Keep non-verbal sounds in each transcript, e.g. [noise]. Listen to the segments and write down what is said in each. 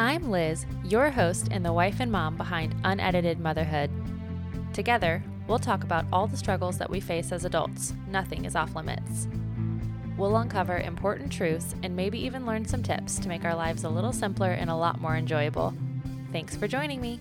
I'm Liz, your host and the wife and mom behind Unedited Motherhood. Together, we'll talk about all the struggles that we face as adults. Nothing is off limits. We'll uncover important truths and maybe even learn some tips to make our lives a little simpler and a lot more enjoyable. Thanks for joining me.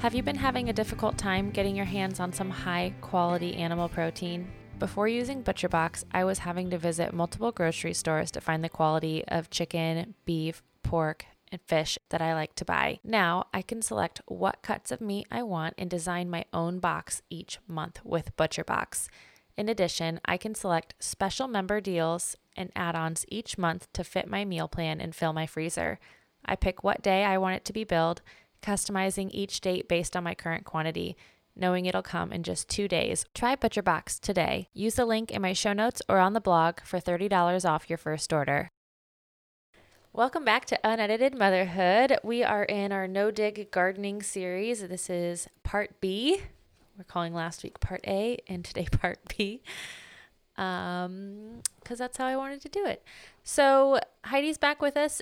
Have you been having a difficult time getting your hands on some high quality animal protein? Before using ButcherBox, I was having to visit multiple grocery stores to find the quality of chicken, beef, pork, and fish that I like to buy. Now I can select what cuts of meat I want and design my own box each month with ButcherBox. In addition, I can select special member deals and add ons each month to fit my meal plan and fill my freezer. I pick what day I want it to be billed, customizing each date based on my current quantity, knowing it'll come in just two days. Try ButcherBox today. Use the link in my show notes or on the blog for $30 off your first order. Welcome back to Unedited Motherhood. We are in our no dig gardening series. This is part B. We're calling last week part A and today [laughs] part B. Um, because that's how I wanted to do it. So Heidi's back with us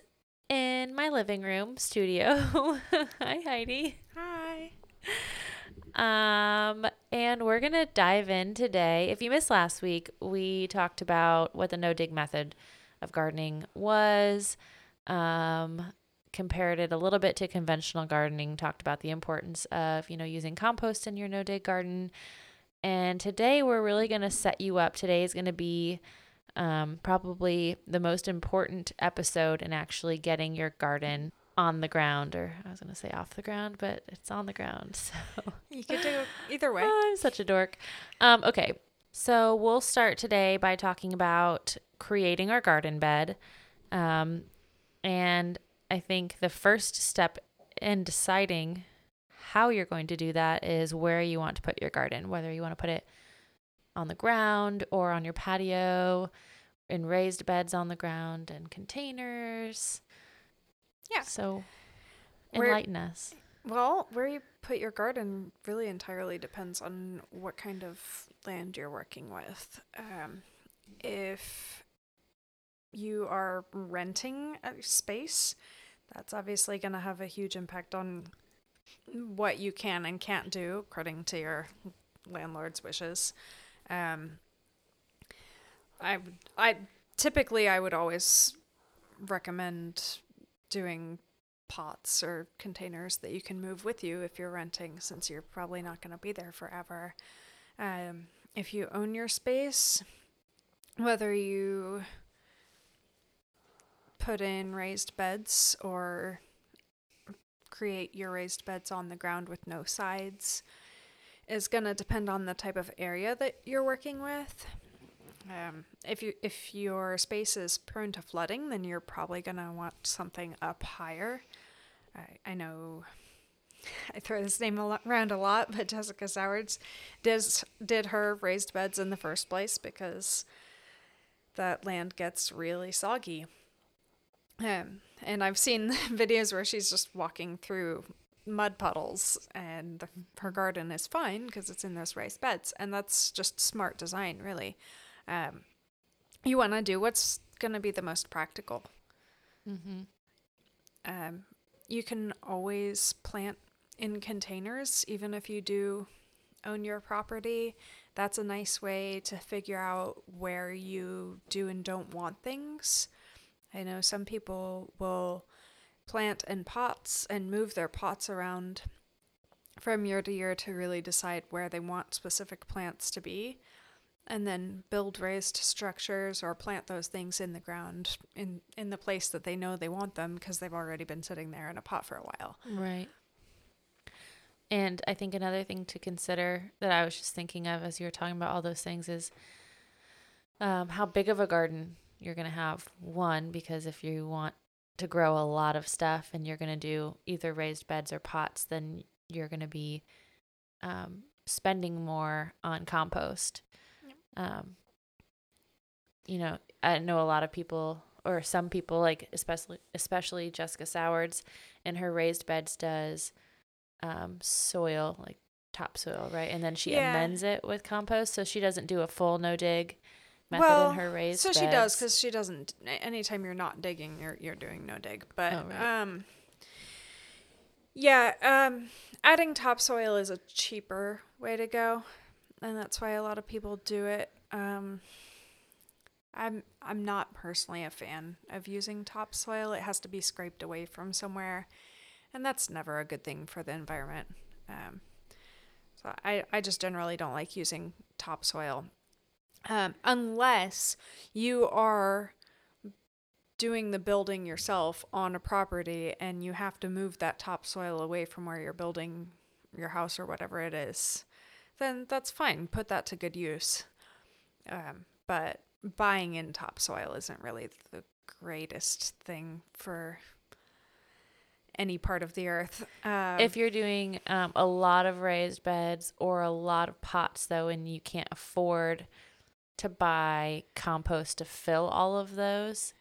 in my living room studio. [laughs] Hi, Heidi. Hi. Um, and we're gonna dive in today. If you missed last week, we talked about what the no dig method of gardening was. Um, compared it a little bit to conventional gardening. Talked about the importance of you know using compost in your no dig garden. And today we're really gonna set you up. Today is gonna be um, probably the most important episode in actually getting your garden on the ground, or I was going to say off the ground, but it's on the ground. [laughs] So You could do either way. Oh, [laughs] I'm such a dork. Um, okay, so we'll start today by talking about creating our garden bed. Um, and I think the first step in deciding how you're going to do that is where you want to put your garden, whether you want to put it on the ground or on your patio, in raised beds on the ground and containers. Yeah. So Where- enlighten us. Well, where you put your garden really entirely depends on what kind of land you're working with. Um, if you are renting a space, that's obviously going to have a huge impact on what you can and can't do according to your landlord's wishes. Um, I would- I typically I would always recommend doing pots or containers that you can move with you if you're renting, since you're probably not going to be there forever. Um, if you own your space, whether you put in raised beds or create your raised beds on the ground with no sides is going to depend on the type of area that you're working with. Um, if you if your space is prone to flooding, then you're probably gonna want something up higher. I, I know I throw this name around a lot, but Jessica Sowards does did her raised beds in the first place because that land gets really soggy. Um, and I've seen [laughs] videos where she's just walking through mud puddles and the, her garden is fine because it's in those raised beds and that's just smart design really um, you want to do what's going to be the most practical. Mm-hmm. Um, you can always plant in containers, even if you do own your property. That's a nice way to figure out where you do and don't want things. I know some people will plant in pots and move their pots around from year to year to really decide where they want specific plants to be and then build raised structures or plant those things in the ground in in the place that they know they want them because they've already been sitting there in a pot for a while. Right. And I think another thing to consider that I was just thinking of as you were talking about all those things is um, how big of a garden you're going to have. One, because if you want to grow a lot of stuff and you're going to do either raised beds or pots, then you're going to be um, spending more on compost. Um, you know, I know a lot of people or some people like especially especially Jessica Sowards in her raised beds does um, soil like topsoil, right? And then she Yeah. amends it with compost, so she doesn't do a full no dig method well, in her raised beds. so she does because she doesn't. Anytime you're not digging, you're you're doing no dig. But Oh, right. um, yeah, um, adding topsoil is a cheaper way to go, and that's why a lot of people do it. Um, I'm I'm not personally a fan of using topsoil. It has to be scraped away from somewhere, and that's never a good thing for the environment. Um, so I, I just generally don't like using topsoil um, unless you are doing the building yourself on a property and you have to move that topsoil away from where you're building your house or whatever it is, then that's fine. Put that to good use. Um, but buying in topsoil isn't really the greatest thing for any part of the earth. Um, if you're doing um, a lot of raised beds or a lot of pots though and you can't afford to buy compost to fill all of those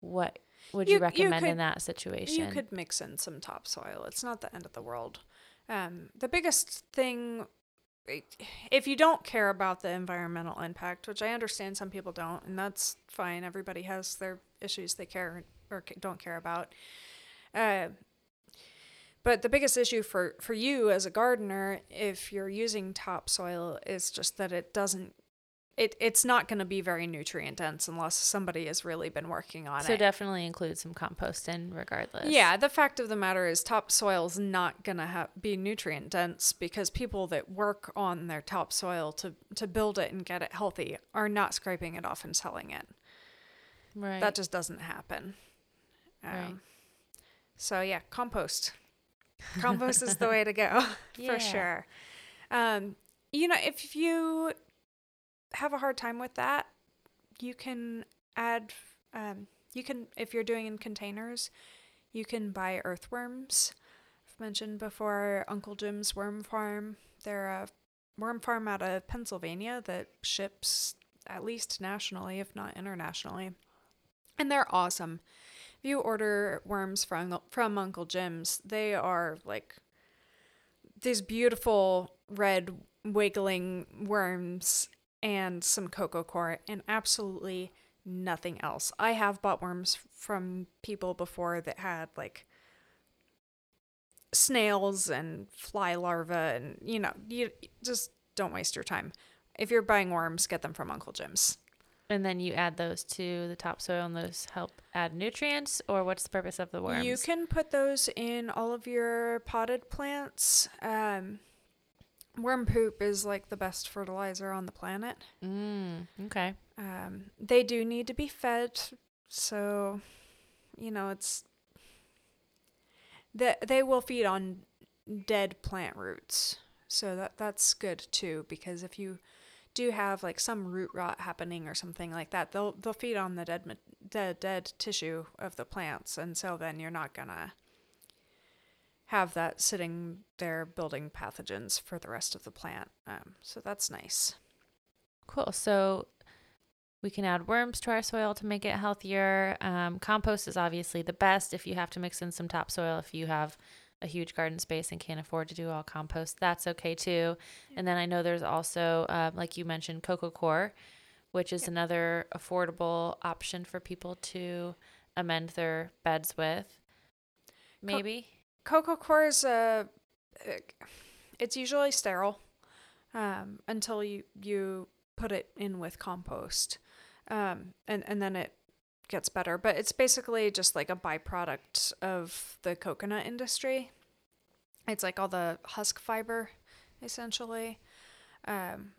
what would you, You- you recommend in that situation You could mix in some topsoil. It's not the end of the world. Um, the biggest thing, if you don't care about the environmental impact, which I understand some people don't, and that's fine. Everybody has their issues they care or don't care about. Uh, but the biggest issue for, for you as a gardener, if you're using topsoil, is just that it doesn't. It, it's not going to be very nutrient dense unless somebody has really been working on so it. So definitely include some compost in regardless Yeah, the fact of the matter is topsoil's not gonna ha- be nutrient dense because people that work on their topsoil to to build it and get it healthy are not scraping it off and selling it. right That just doesn't happen. Um, Right. So yeah, compost. Compost is the [laughs] way to go [laughs] Yeah. for sure. Um, you know, if you have a hard time with that, you can add. Um, you can if you're doing in containers, you can buy earthworms. I've mentioned before Uncle Jim's Worm Farm. They're a worm farm out of Pennsylvania that ships at least nationally, if not internationally, and they're awesome. If you order worms from from Uncle Jim's, they are like these beautiful red wiggling worms and some coco coir and absolutely nothing else. I have bought worms from people before that had like snails and fly larvae and you know, you just don't waste your time. If you're buying worms, get them from Uncle Jim's. and then you add those to the topsoil and those help add nutrients or what's the purpose of the worms You can put those in all of your potted plants. Um, worm poop is like the best fertilizer on the planet. mm, okay Um, they do need to be fed, so you know it's that they will feed on dead plant roots. So that that's good too because if you do have like some root rot happening or something like that, they'll they'll feed on the dead the dead tissue of the plants, and so then you're not gonna have that sitting there building pathogens for the rest of the plant. Um, so that's nice. Cool. So we can add worms to our soil to make it healthier. Um, compost is obviously the best if you have to mix in some topsoil. If you have a huge garden space and can't afford to do all compost, that's okay too. And then I know there's also, uh, like you mentioned, coco coir, which is another affordable option for people to amend their beds with. Maybe. Cocoa core is uh, it's usually sterile um, until you you put it in with compost um, and and then it gets better. But it's basically just like a byproduct of the coconut industry. It's like all the husk fiber essentially. Um,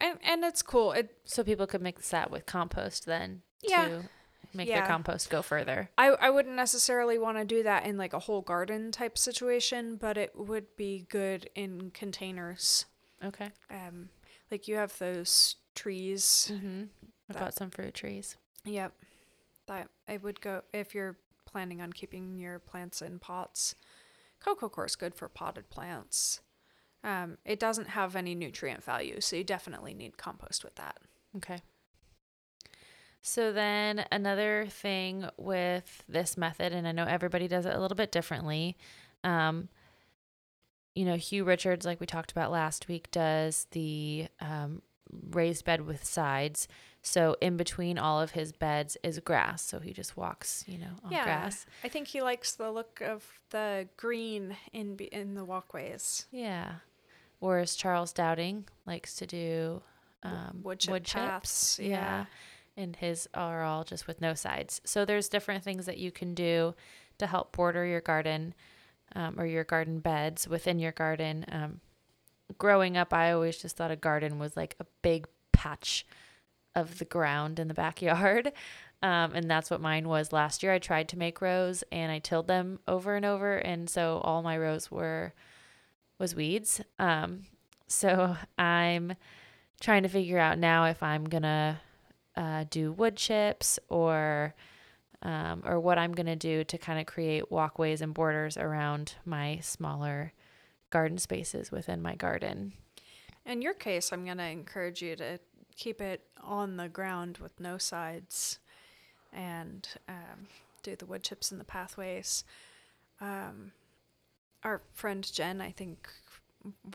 and and it's cool. It so people could mix that with compost then Yeah. to make Yeah. their compost go further. I, I wouldn't necessarily want to do that in like a whole garden type situation, but it would be good in containers. Okay. Um, like you have those trees. Mm-hmm. That- about some fruit trees? Yep. That I would go if you're planning on keeping your plants in pots. Coco coir is good for potted plants. Um, it doesn't have any nutrient value, so you definitely need compost with that. Okay. So then another thing with this method, and I know everybody does it a little bit differently. Um, you know, Huw Richards, like we talked about last week, does the um, raised bed with sides. So in between all of his beds is grass. So he just walks, you know, on yeah, grass. I think he likes the look of the green in in the walkways. Yeah. Whereas Charles Dowding likes to do um, wood chip chips. paths, Yeah. yeah. And his are all just with no sides. So there's different things that you can do to help border your garden um, or your garden beds within your garden. Um, growing up, I always just thought a garden was like a big patch of the ground in the backyard. [laughs] Um, and that's what mine was last year. I tried to make rows and I tilled them over and over. And so all my rows were, was weeds. Um, [laughs] so I'm trying to figure out now if I'm to uh, do wood chips or, um, or what I'm going to do to kind of create walkways and borders around my smaller garden spaces within my garden. In your case, I'm going to encourage you to keep it on the ground with no sides and um, do the wood chips in the pathways. Um, our friend Jen, I think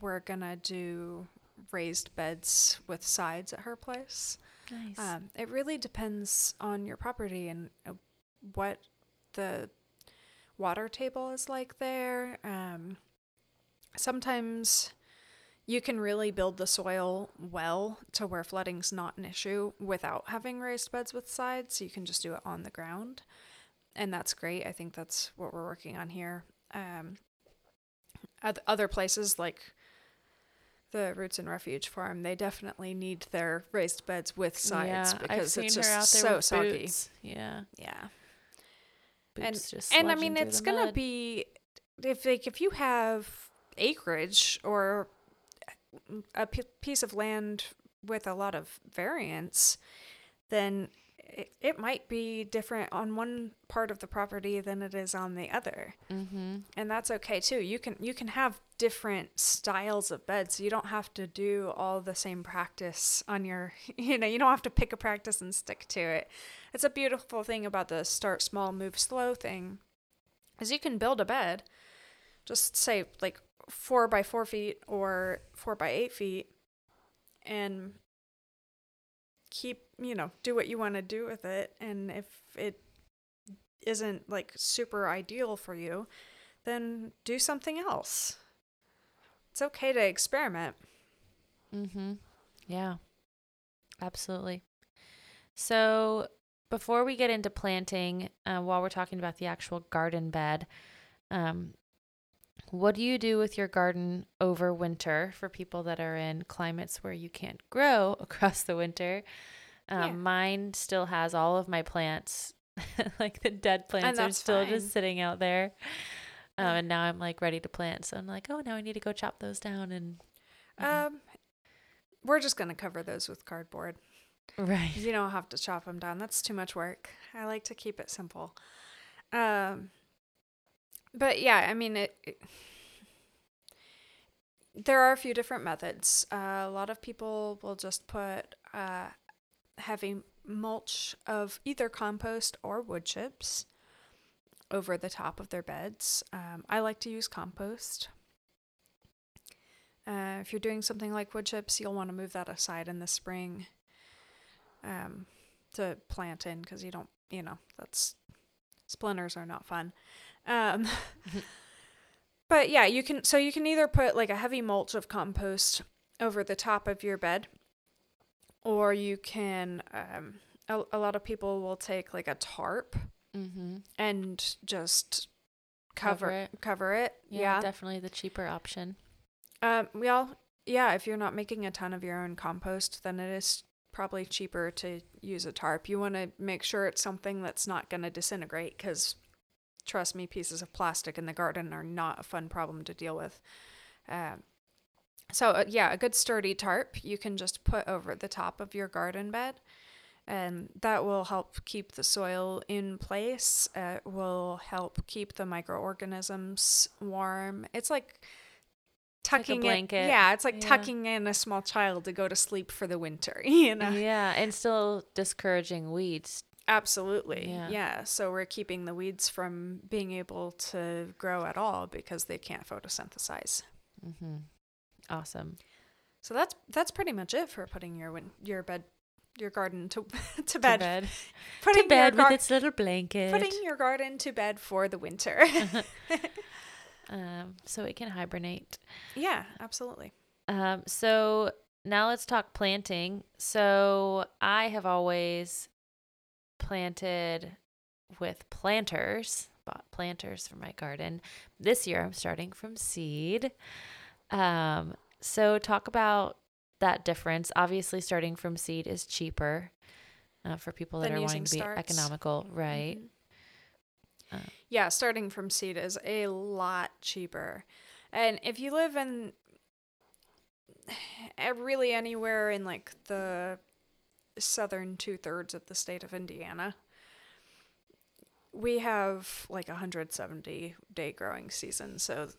we're going to do raised beds with sides at her place. Nice. Um, it really depends on your property and uh, what the water table is like there. Um, sometimes you can really build the soil well to where flooding's not an issue without having raised beds with sides. So you can just do it on the ground. And that's great. I think that's what we're working on here. Um, other places like the Roots and Refuge Farm, they definitely need their raised beds with sides yeah, because it's just out there so soggy. Yeah. Yeah. Boots just and I mean it's gonna mud. be if like if you have acreage or a p- piece of land with a lot of variance then it, it might be different on one part of the property than it is on the other. Mm-hmm. and that's okay too. You can you can have different styles of beds. You don't have to do all the same practice on your [laughs] you know you don't have to pick a practice and stick to it. It's a beautiful thing about the start small move slow thing is you can build a bed. Just say like four by four feet or four by eight feet and keep you know do what you want to do with it and if it isn't like super ideal for you then do something else it's okay to experiment Mm-hmm. Yeah. Absolutely. So before we get into planting, uh, while we're talking about the actual garden bed, um, what do you do with your garden over winter for people that are in climates where you can't grow [laughs] across the winter? Um, Yeah. Mine still has all of my plants, [laughs] like the dead plants are still fine. just sitting out there. Um, and now I'm like ready to plant. So I'm like, oh, now I need to go chop those down and. Um we're just going to cover those with cardboard right. you don't have to chop them down that's too much work i like to keep it simple um but yeah i mean it, it there are a few different methods. Uh, a lot of people will just put uh, heavy mulch of either compost or wood chips over the top of their beds. Um, i like to use compost. Uh, if you're doing something like wood chips, you'll want to move that aside in the spring um, to plant in because you don't, you know, that's splinters are not fun. Um, [laughs] but yeah, you can. So you can either put like a heavy mulch of compost over the top of your bed, or you can. Um, a, a lot of people will take like a tarp Mm-hmm. and just cover Cover it. Cover it. Yeah, yeah. definitely the cheaper option. Um, well, yeah, if you're not making a ton of your own compost, then it is probably cheaper to use a tarp. You want to make sure it's something that's not going to disintegrate because, trust me, pieces of plastic in the garden are not a fun problem to deal with. Um, so, uh, yeah, a good sturdy tarp you can just put over the top of your garden bed. And that will help keep the soil in place. Uh, will help keep the microorganisms warm. It's like like a tucking it- blanket. yeah, it's like Yeah. tucking in a small child to go to sleep for the winter. [laughs] You know, Yeah, and still discouraging weeds. Absolutely. Yeah. Yeah. So we're keeping the weeds from being able to grow at all because they can't photosynthesize. Mm-hmm. Awesome. So that's that's pretty much it for putting your win- your bed your garden to [laughs] to To bed. bed, [laughs] Putting to bed gar- with its little blanket. putting your garden to bed for the winter. [laughs] um, so it can hibernate. yeah, absolutely. Um, so now let's talk planting. So I have always planted with planters, bought planters for my garden. This year I'm starting from seed. Um, so talk about that difference. Obviously, starting from seed is cheaper uh, for people that are wanting to be starts. economical, right? Mhm. Uh, yeah, starting from seed is a lot cheaper. And if you live in [sighs] eh, really anywhere in like the southern two thirds of the state of Indiana, we have like a 170 day growing season. So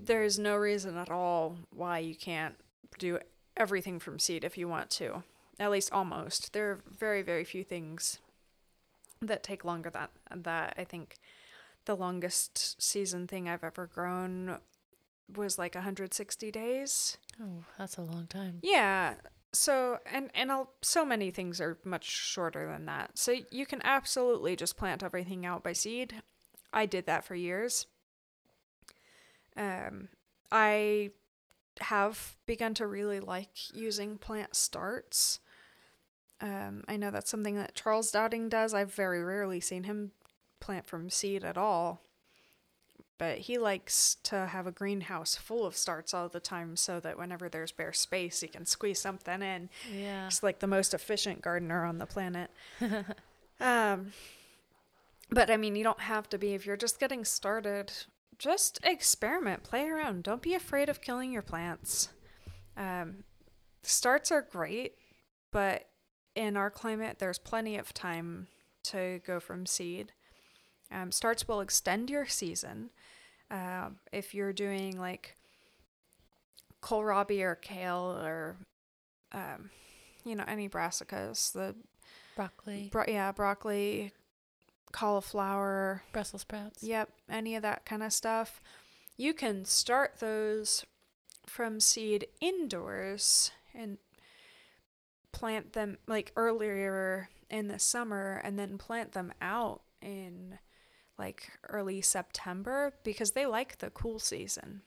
there's no reason at all why you can't do everything from seed if you want to. At least almost. There are very, very few things that take longer than that. I think the longest season thing I've ever grown was like 160 days. Oh, that's a long time. Yeah. So and and I'll, so many things are much shorter than that. So you can absolutely just plant everything out by seed. I did that for years. Um I have begun to really like using plant starts. Um I know that's something that Charles Dowding does. I've very rarely seen him plant from seed at all. But he likes to have a greenhouse full of starts all the time so that whenever there's bare space, he can squeeze something in. Yeah. He's like the most efficient gardener on the planet. [laughs] um, but I mean, you don't have to be if you're just getting started. Just experiment, play around. Don't be afraid of killing your plants. Um, starts are great, but in our climate, there's plenty of time to go from seed. Um, starts will extend your season. Um, if you're doing like kohlrabi or kale or um, you know any brassicas, the Broccoli, bro- yeah broccoli, cauliflower, Brussels sprouts. Yep, any of that kind of stuff. You can start those from seed indoors and plant them like earlier in the summer and then plant them out in like early September because they like the cool season.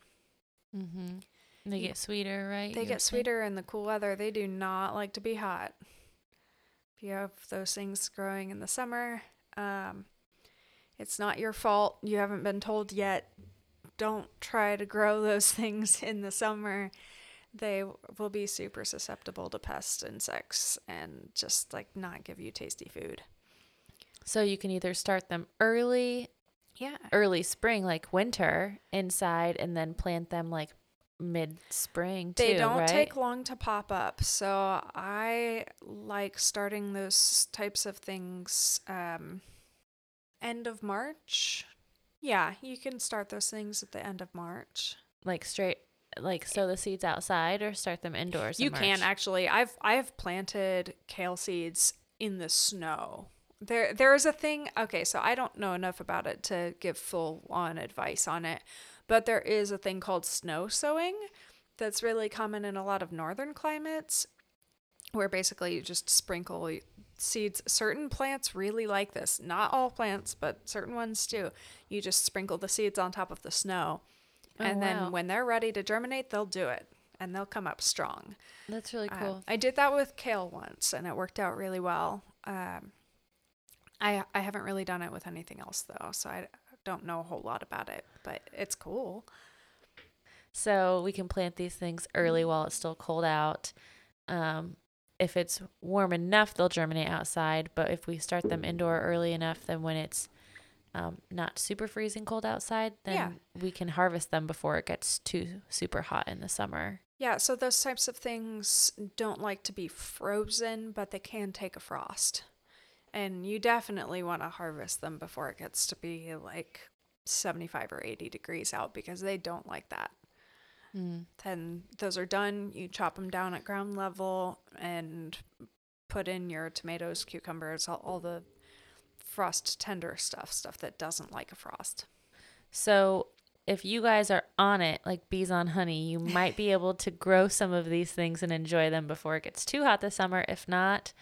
Mm-hmm. They get sweeter, right? They You get sweeter in the cool weather. They do not like to be hot. If you have those things growing in the summer, um, it's not your fault. You haven't been told yet. Don't try to grow [laughs] those things in the summer. They will be super susceptible to pests, insects, and just like not give you tasty food. So you can either start them early, Yeah. early spring, like winter, inside, and then plant them like mid spring too. They don't right? take long to pop up. So I like starting those types of things um, end of March. Yeah, you can start those things at the end of March. like straight, like sow the seeds outside or start them indoors. in you can actually. I've I've planted kale seeds in the snow. There there is a thing. Okay, so I don't know enough about it to give full on advice on it, but there is a thing called snow sowing that's really common in a lot of northern climates where basically you just sprinkle seeds. Certain plants really like this. Not all plants, but certain ones do. You just sprinkle the seeds on top of the snow. Oh, and wow. then when they're ready to germinate, they'll do it and they'll come up strong. That's really Uh, cool. I did that with kale once, and it worked out really well. Um, I I haven't really done it with anything else though, so I don't know a whole lot about it, but it's cool. So we can plant these things early while it's still cold out. Um, if it's warm enough, they'll germinate outside. But if we start them indoor early enough, then when it's um, not super freezing cold outside, then Yeah. we can harvest them before it gets too super hot in the summer. Yeah, so those types of things don't like to be frozen, but they can take a frost. And you definitely want to harvest them before it gets to be like 75 or 80 degrees out because they don't like that. Mm. Then those are done. You chop them down at ground level and put in your tomatoes, cucumbers, all, all the frost tender stuff, stuff that doesn't like a frost. So if you guys are on it like bees on honey, you might be [laughs] able to grow some of these things and enjoy them before it gets too hot this summer. If not,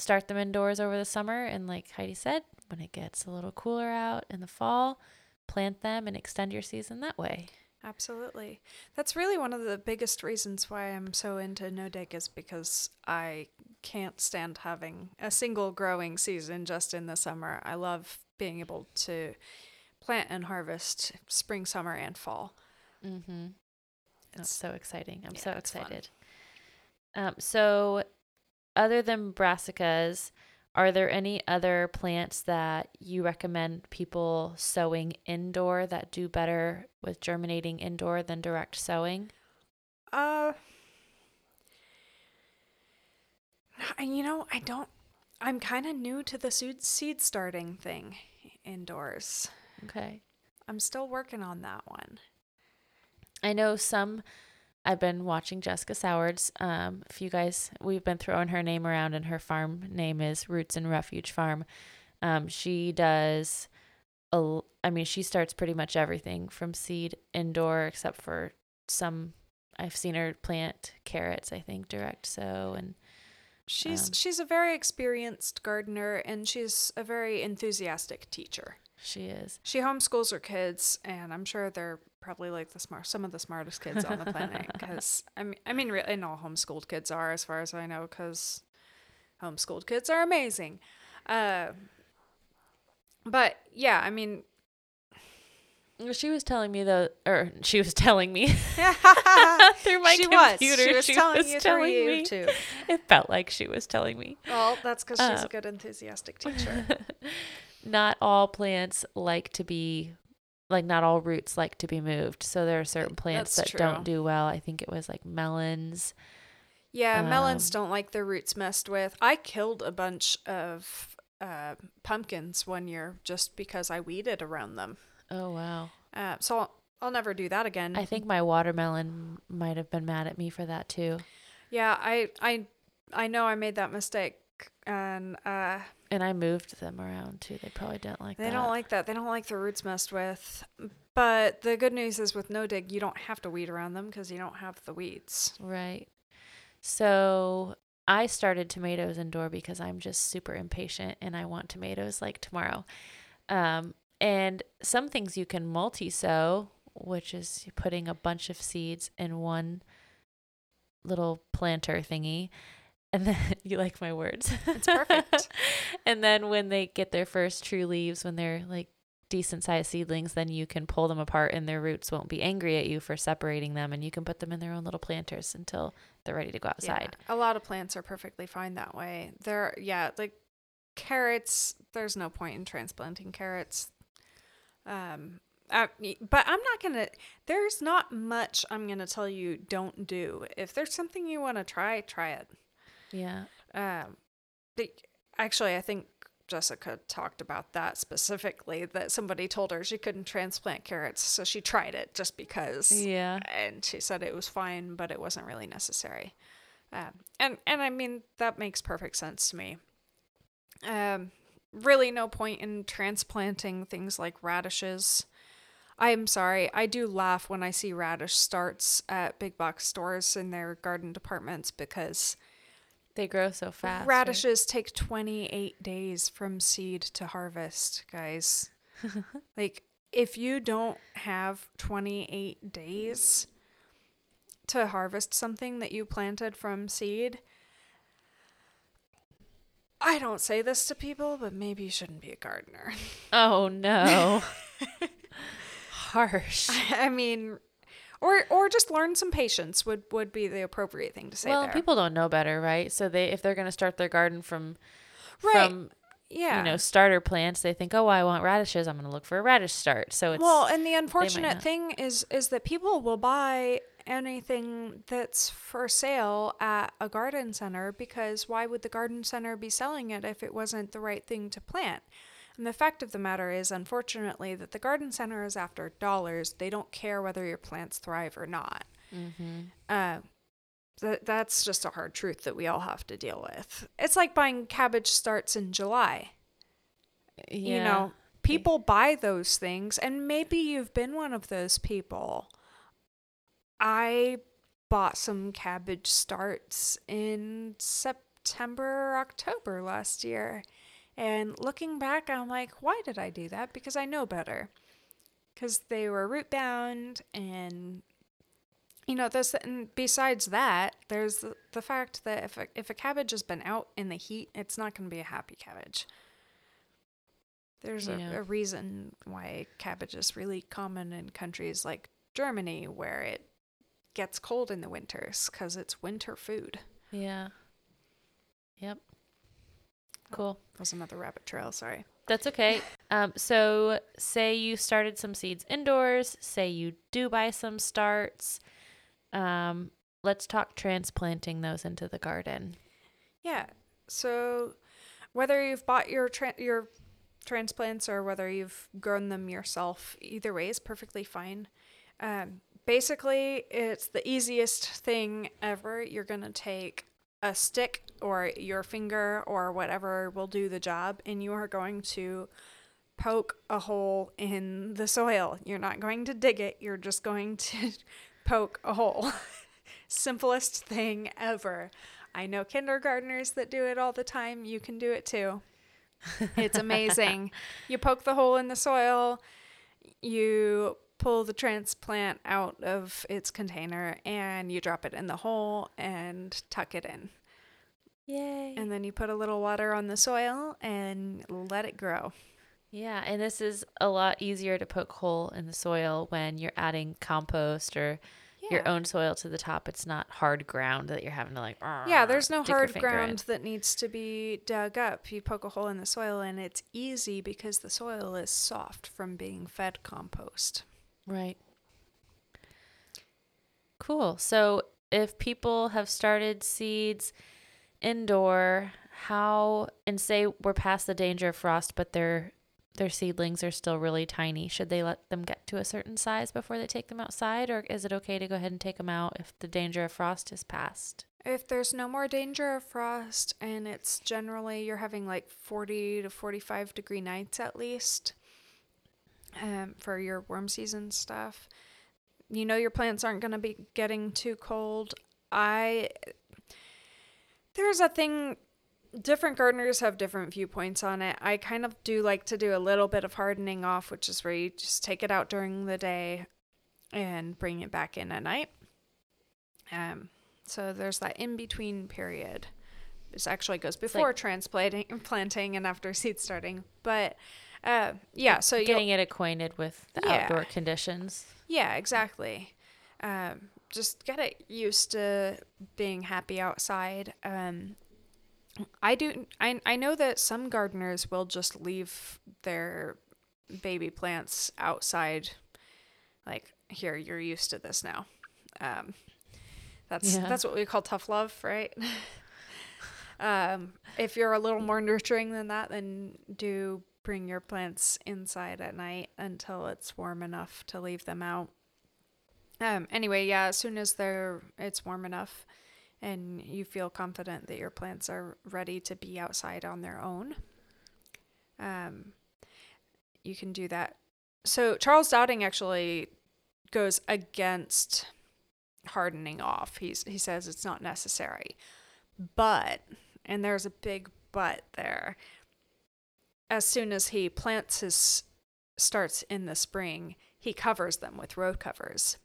start them indoors over the summer. And like Heidi said, when it gets a little cooler out in the fall, plant them and extend your season that way. Absolutely. That's really one of the biggest reasons why I'm so into no dig is because I can't stand having a single growing season just in the summer. I love being able to plant and harvest spring, summer, and fall. Mm-hmm. That's It's- so exciting. I'm yeah, so excited. Um, so, other than brassicas, are there any other plants that you recommend people sowing indoor that do better with germinating indoor than direct sowing? Uh, and you know, I don't. I'm kind of new to the seed seed starting thing indoors. Okay. I'm still working on that one. I know some. I've been watching Jessica Sowards. Um, if you guys, we've been throwing her name around, and her farm name is Roots and Refuge Farm. Um, she does, a, I mean, she starts pretty much everything from seed indoor, except for some. I've seen her plant carrots. I think direct sow and She's Um, she's a very experienced gardener and she's a very enthusiastic teacher. She is. She homeschools her kids, and I'm sure they're probably like the smart, some of the smartest kids on the planet. [laughs] Because I mean, I mean, really, and all homeschooled kids are, as far as I know, because homeschooled kids are amazing. Uh, but yeah, I mean, She was telling me though, or she was telling me [laughs] through my she was. computer. She was telling was you telling through me. YouTube. It felt like she was telling me. Well, that's because she's Uh, a good enthusiastic teacher. [laughs] not all plants like to be like not all roots like to be moved. So there are certain plants That's that true. don't do well. I think it was like melons. Yeah, melons Um, don't like their roots messed with. I killed a bunch of uh, pumpkins one year just because I weeded around them. Oh wow. Uh, so I'll, I'll never do that again. I think my watermelon might have been mad at me for that too. Yeah, I I I know I made that mistake, and uh, And I moved them around too. They probably didn't like they that. They don't like that. They don't like the roots messed with. But the good news is with no dig, you don't have to weed around them because you don't have the weeds. Right. So I started tomatoes indoor because I'm just super impatient and I want tomatoes like tomorrow. Um, and some things you can multi sow, which is putting a bunch of seeds in one little planter thingy. And then [laughs] you like my words. It's perfect. [laughs] and then when they get their first true leaves, when they're like decent sized seedlings, then you can pull them apart and their roots won't be angry at you for separating them and you can put them in their own little planters until they're ready to go outside. Yeah, a lot of plants are perfectly fine that way. There, yeah, like carrots. There's no point in transplanting carrots. Um, uh, y- but I'm not gonna. There's not much I'm gonna tell you don't do. If there's something you want to try, try it. Yeah. Um, the, actually, I think Jessica talked about that specifically. That somebody told her she couldn't transplant carrots, so she tried it just because Yeah. and she said it was fine, but it wasn't really necessary. Um, and and I mean that makes perfect sense to me. Um, really, no point in transplanting things like radishes. I'm sorry, I do laugh when I see radish starts at big box stores in their garden departments because They grow so fast. right? radishes take 28 days from seed to harvest, guys. [laughs] like, if you don't have 28 days to harvest something that you planted from seed, I don't say this to people, but maybe you shouldn't be a gardener. Oh no. [laughs] Harsh. I mean, or or just learn some patience would would be the appropriate thing to say well, there. people don't know better, right? So they if they're going to start their garden from Right. from yeah. you know starter plants, they think, "Oh, I want radishes. I'm going to look for a radish start." So it's well, and the unfortunate thing is is that people will buy anything that's for sale at a garden center because why would the garden center be selling it if it wasn't the right thing to plant? And the fact of the matter is, unfortunately, that the garden center is after dollars. They don't care whether your plants thrive or not. Mhm. Uh, th- that's just a hard truth that we all have to deal with. It's like buying cabbage starts in July yeah. you know, people buy those things, and maybe you've been one of those people. I bought some cabbage starts in September or October last year. And looking back, I'm like, why did I do that? Because I know better. Because they were root bound, and you know, this. And besides that, there's the, the fact that if a, if a cabbage has been out in the heat, it's not going to be a happy cabbage. There's Yeah. a, a reason why cabbage is really common in countries like Germany, where it gets cold in the winters because it's winter food. Yeah. Yep. Cool. That was another rabbit trail. Sorry. That's okay. [laughs] Um, so say you started some seeds indoors, say you do buy some starts. Um, let's talk transplanting those into the garden. Yeah. So whether you've bought your tra- your transplants or whether you've grown them yourself, either way is perfectly fine. Um, basically, it's the easiest thing ever. You're gonna take a stick or your finger or whatever will do the job, and you are going to poke a hole in the soil. You're not going to dig it. You're just going to [laughs] poke a hole. [laughs] Simplest thing ever. I know kindergartners that do it all the time. You can do it too. It's [laughs] amazing. you poke the hole in the soil, you pull the transplant out of its container, and you drop it in the hole and tuck it in. Yay. And then you put a little water on the soil and let it grow. yeah, and this is a lot easier to poke hole in the soil when you're adding compost or your own soil to the top. It's not hard ground that you're having to like. Yeah, there's no hard finger in. ground that needs to be dug up. You poke a hole in the soil, and it's easy because the soil is soft from being fed compost. Right. Cool. So if people have started seeds indoor, how and say we're past the danger of frost, but their their seedlings are still really tiny, should they let them get to a certain size before they take them outside, or is it okay to go ahead and take them out if the danger of frost is past? If there's no more danger of frost, and it's generally you're having like 40 to 45 degree nights at least um, for your warm season stuff, you know your plants aren't going to be getting too cold. I there's a thing different gardeners have different viewpoints on it. I kind of do like to do a little bit of hardening off, which is where you just take it out during the day and bring it back in at night. Um, so there's that in between period. This actually goes before transplanting, [laughs] planting, and after seed starting. But uh, yeah, so Getting it acquainted with the Yeah. outdoor conditions. yeah, exactly. Um, just get it used to being happy outside. Um, I do. I I know that some gardeners will just leave their baby plants outside. Like here, you're used to this now. Um, that's Yeah. that's what we call tough love, right? [laughs] um, if you're a little more nurturing than that, then do bring your plants inside at night until it's warm enough to leave them out. Um, anyway, yeah, as soon as they're it's warm enough and you feel confident that your plants are ready to be outside on their own, um, you can do that. So Charles Dowding actually goes against hardening off. He's he says it's not necessary. But and there's a big but there. As soon as he plants his starts in the spring, he covers them with row covers,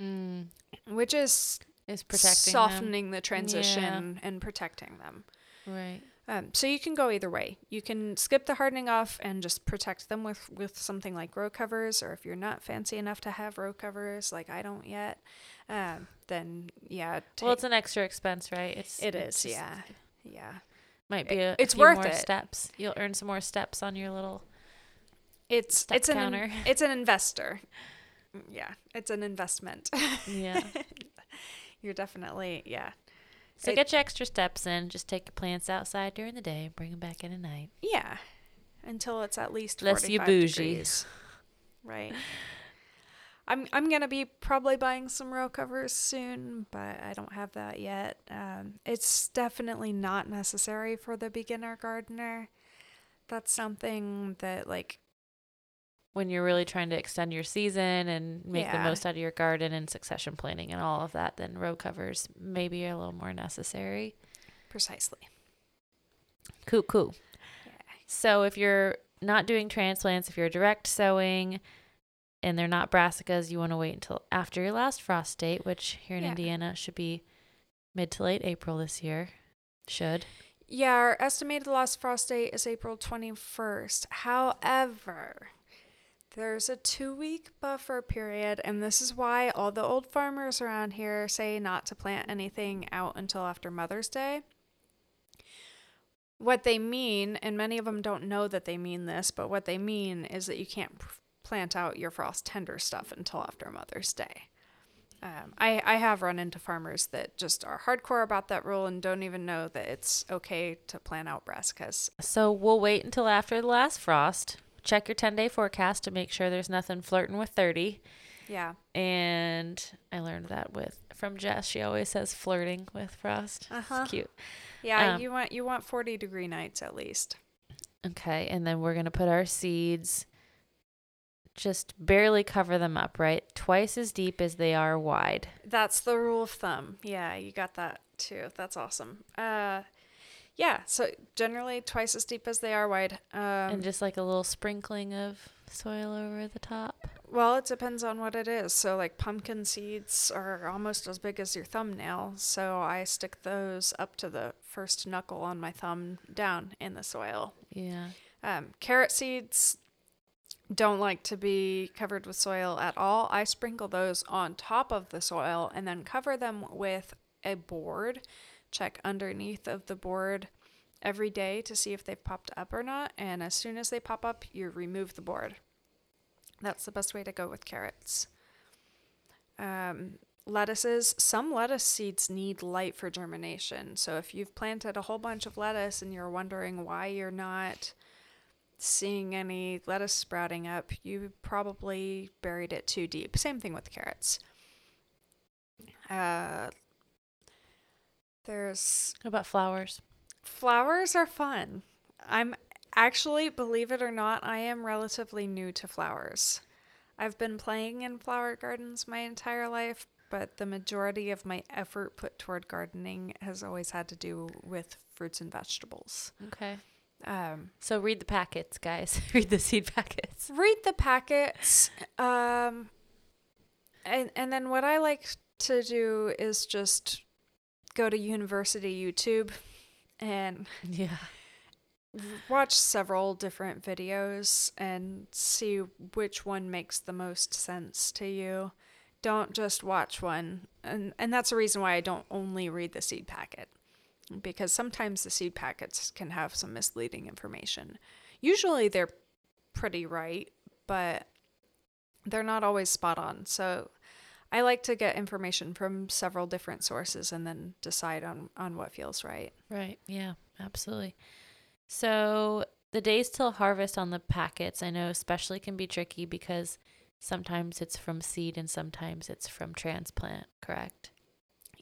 Mm, which is is protecting them. softening the transition and protecting them. Right. Um, so you can go either way. You can skip the hardening off and just protect them with with something like row covers, or if you're not fancy enough to have row covers, like I don't yet, um, then yeah, well, it's an extra expense, right? It's it it's just- yeah, yeah. Might be a, It's few worth more it. steps. You'll earn some more steps on your little. It's Step it's an counter. it's an investor. Mm, Yeah, it's an investment. Yeah. [laughs] You're definitely yeah. So It- get your extra steps in. Just take your plants outside during the day, bring them back in at night. Yeah, until it's at least Less you 45 bougie. degrees. Right. I'm I'm gonna be probably buying some row covers soon, but I don't have that yet. Um, it's definitely not necessary for the beginner gardener. That's something that like when you're really trying to extend your season and make the most out of your garden and succession planning and all of that, then row covers maybe are a little more necessary. Precisely. Cool, cool. Yeah. So if you're not doing transplants, if you're direct sowing and they're not brassicas, you want to wait until after your last frost date, which here in Yeah. Indiana should be mid to late April this year. Should. Yeah, our estimated last frost date is April 21st. However, there's a two week buffer period, and this is why all the old farmers around here say not to plant anything out until after Mother's Day. What they mean, and many of them don't know that they mean this, but what they mean is that you can't plant out your frost tender stuff until after Mother's Day. Um, I, I have run into farmers that just are hardcore about that rule and don't even know that it's okay to plant out brassicas. So we'll wait until after the last frost. Check your 10 day forecast to make sure there's nothing flirting with 30. Yeah. And I learned that with from Jess. She always says flirting with frost. Uh-huh. It's cute. Yeah, Um, you want you want 40 degree nights at least. Okay, and then we're gonna put our seeds. Just barely cover them up, right? Twice as deep as they are wide. That's the rule of thumb. Yeah, you got that too. That's awesome. Uh yeah, so generally twice as deep as they are wide. Um and just like a little sprinkling of soil over the top. Well, it depends on what it is. So, like pumpkin seeds are almost as big as your thumbnail. So, I stick those up to the first knuckle on my thumb down in the soil. Yeah. Um, carrot seeds don't like to be covered with soil at all. I sprinkle those on top of the soil and then cover them with a board. Check underneath of the board every day to see if they've popped up or not. And as soon as they pop up, you remove the board. That's the best way to go with carrots. Um, lettuces, some lettuce seeds need light for germination. So if you've planted a whole bunch of lettuce and you're wondering why you're not seeing any lettuce sprouting up, you probably buried it too deep. Same thing with carrots. Uh, there's What about flowers? flowers are fun. I'm actually, believe it or not, I am relatively new to flowers. I've been playing in flower gardens my entire life, but the majority of my effort put toward gardening has always had to do with fruits and vegetables. Okay. Um, So read the packets, guys. [laughs] read the seed packets. read the packets um and and then what i like to do is just go to university youtube and Yeah. watch several different videos and see which one makes the most sense to you don't just watch one and and that's the reason why i don't only read the seed packet because sometimes the seed packets can have some misleading information usually they're pretty right but they're not always spot on so i like to get information from several different sources and then decide on on what feels right Right. Yeah, absolutely. So the days till harvest on the packets, I know especially can be tricky because sometimes it's from seed and sometimes it's from transplant, correct?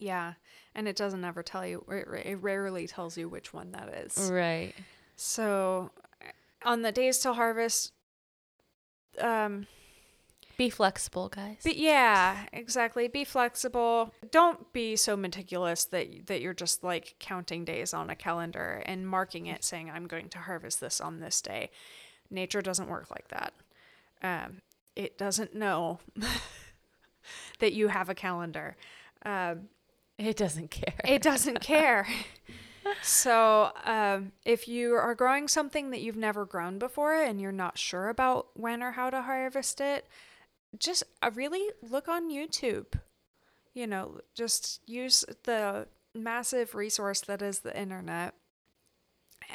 Yeah, and it doesn't ever tell you. It rarely tells you which one that is. Right. So, on the days till harvest, um, Be flexible, guys. but yeah, exactly. Be flexible. Don't be so meticulous that that you're just like counting days on a calendar and marking it, saying I'm going to harvest this on this day. Nature doesn't work like that. Um, it doesn't know [laughs] that you have a calendar. Um, it doesn't care. it doesn't [laughs] care. So, um, if you are growing something that you've never grown before and you're not sure about when or how to harvest it, just uh, really look on YouTube. You know, just use the massive resource that is the internet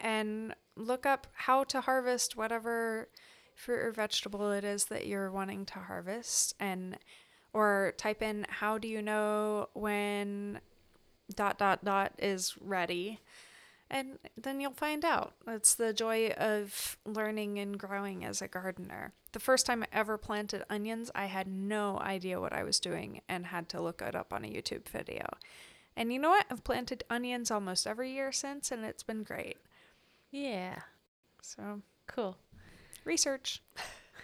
and look up how to harvest whatever fruit or vegetable it is that you're wanting to harvest and or type in how do you know when dot dot dot is ready? And then you'll find out. It's the joy of learning and growing as a gardener. The first time i ever planted onions i had no idea what i was doing and had to look it up on a youtube video. And you know what? I've planted onions almost every year since and it's been great. Yeah. so Cool. research.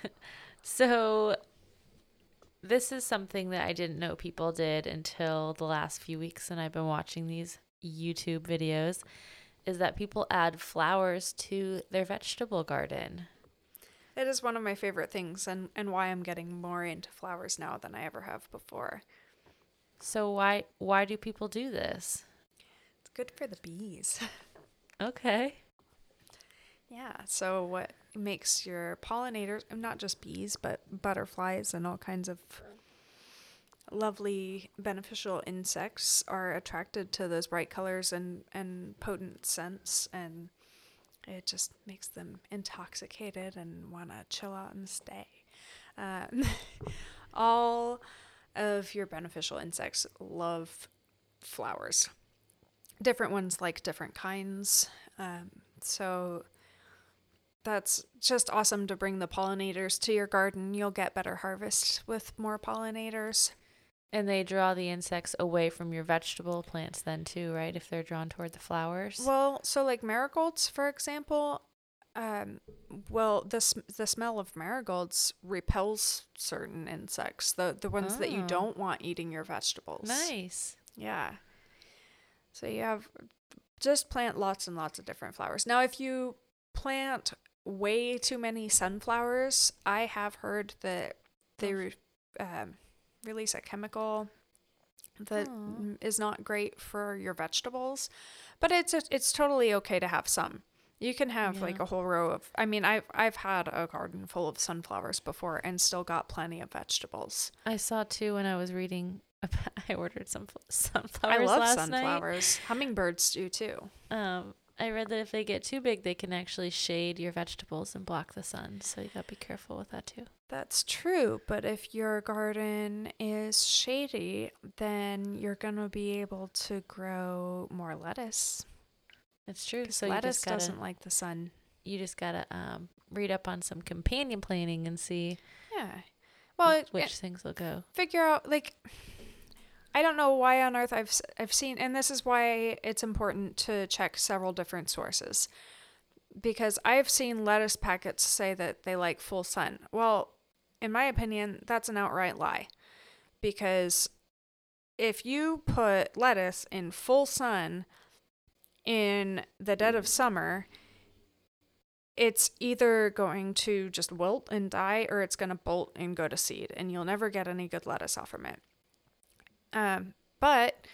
[laughs] So this is something that I didn't know people did until the last few weeks and I've been watching these YouTube videos is that people add flowers to their vegetable garden. It is one of my favorite things and, and why I'm getting more into flowers now than I ever have before. So why why do people do this? It's good for the bees. [laughs] Okay. Yeah. So what makes your pollinators not just bees, but butterflies and all kinds of lovely beneficial insects are attracted to those bright colors and and potent scents and it just makes them intoxicated and want to chill out and stay. Um, [laughs] all of your beneficial insects love flowers. Different ones like different kinds. Um, so that's just awesome to bring the pollinators to your garden. You'll get better harvest with more pollinators. And they draw the insects away from your vegetable plants then too, right? If they're drawn toward the flowers. Well, so like marigolds, for example, um, well, the sm- the smell of marigolds repels certain insects, the the ones that you Oh. don't want eating your vegetables. nice. Yeah. So you have just plant lots and lots of different flowers. Now, if you plant way too many sunflowers, I have heard that they re- um, release a chemical that is not great for your vegetables. But it's it's totally okay to have some. You can have like a whole row of. I mean, I've I've had a garden full of sunflowers before and still got plenty of vegetables. I saw too when I was reading. [laughs] About, I ordered some fl- sunflowers I love sunflowers. Hummingbirds do too. Um, I read that if they get too big, they can actually shade your vegetables and block the sun. So you gotta be careful with that too. That's true, but if your garden is shady, then you're going to be able to grow more lettuce. It's true. So you lettuce gotta doesn't like the sun. you just gotta um read up on some companion planting and see Yeah. Well, which it- things will go. figure out like I don't know why on earth I've I've seen and this is why it's important to check several different sources. Because I've seen lettuce packets say that they like full sun. Well, in my opinion, that's an outright lie. Because if you put lettuce in full sun in the dead of summer, it's either going to just wilt and die or it's going to bolt and go to seed and you'll never get any good lettuce off from it. Um, but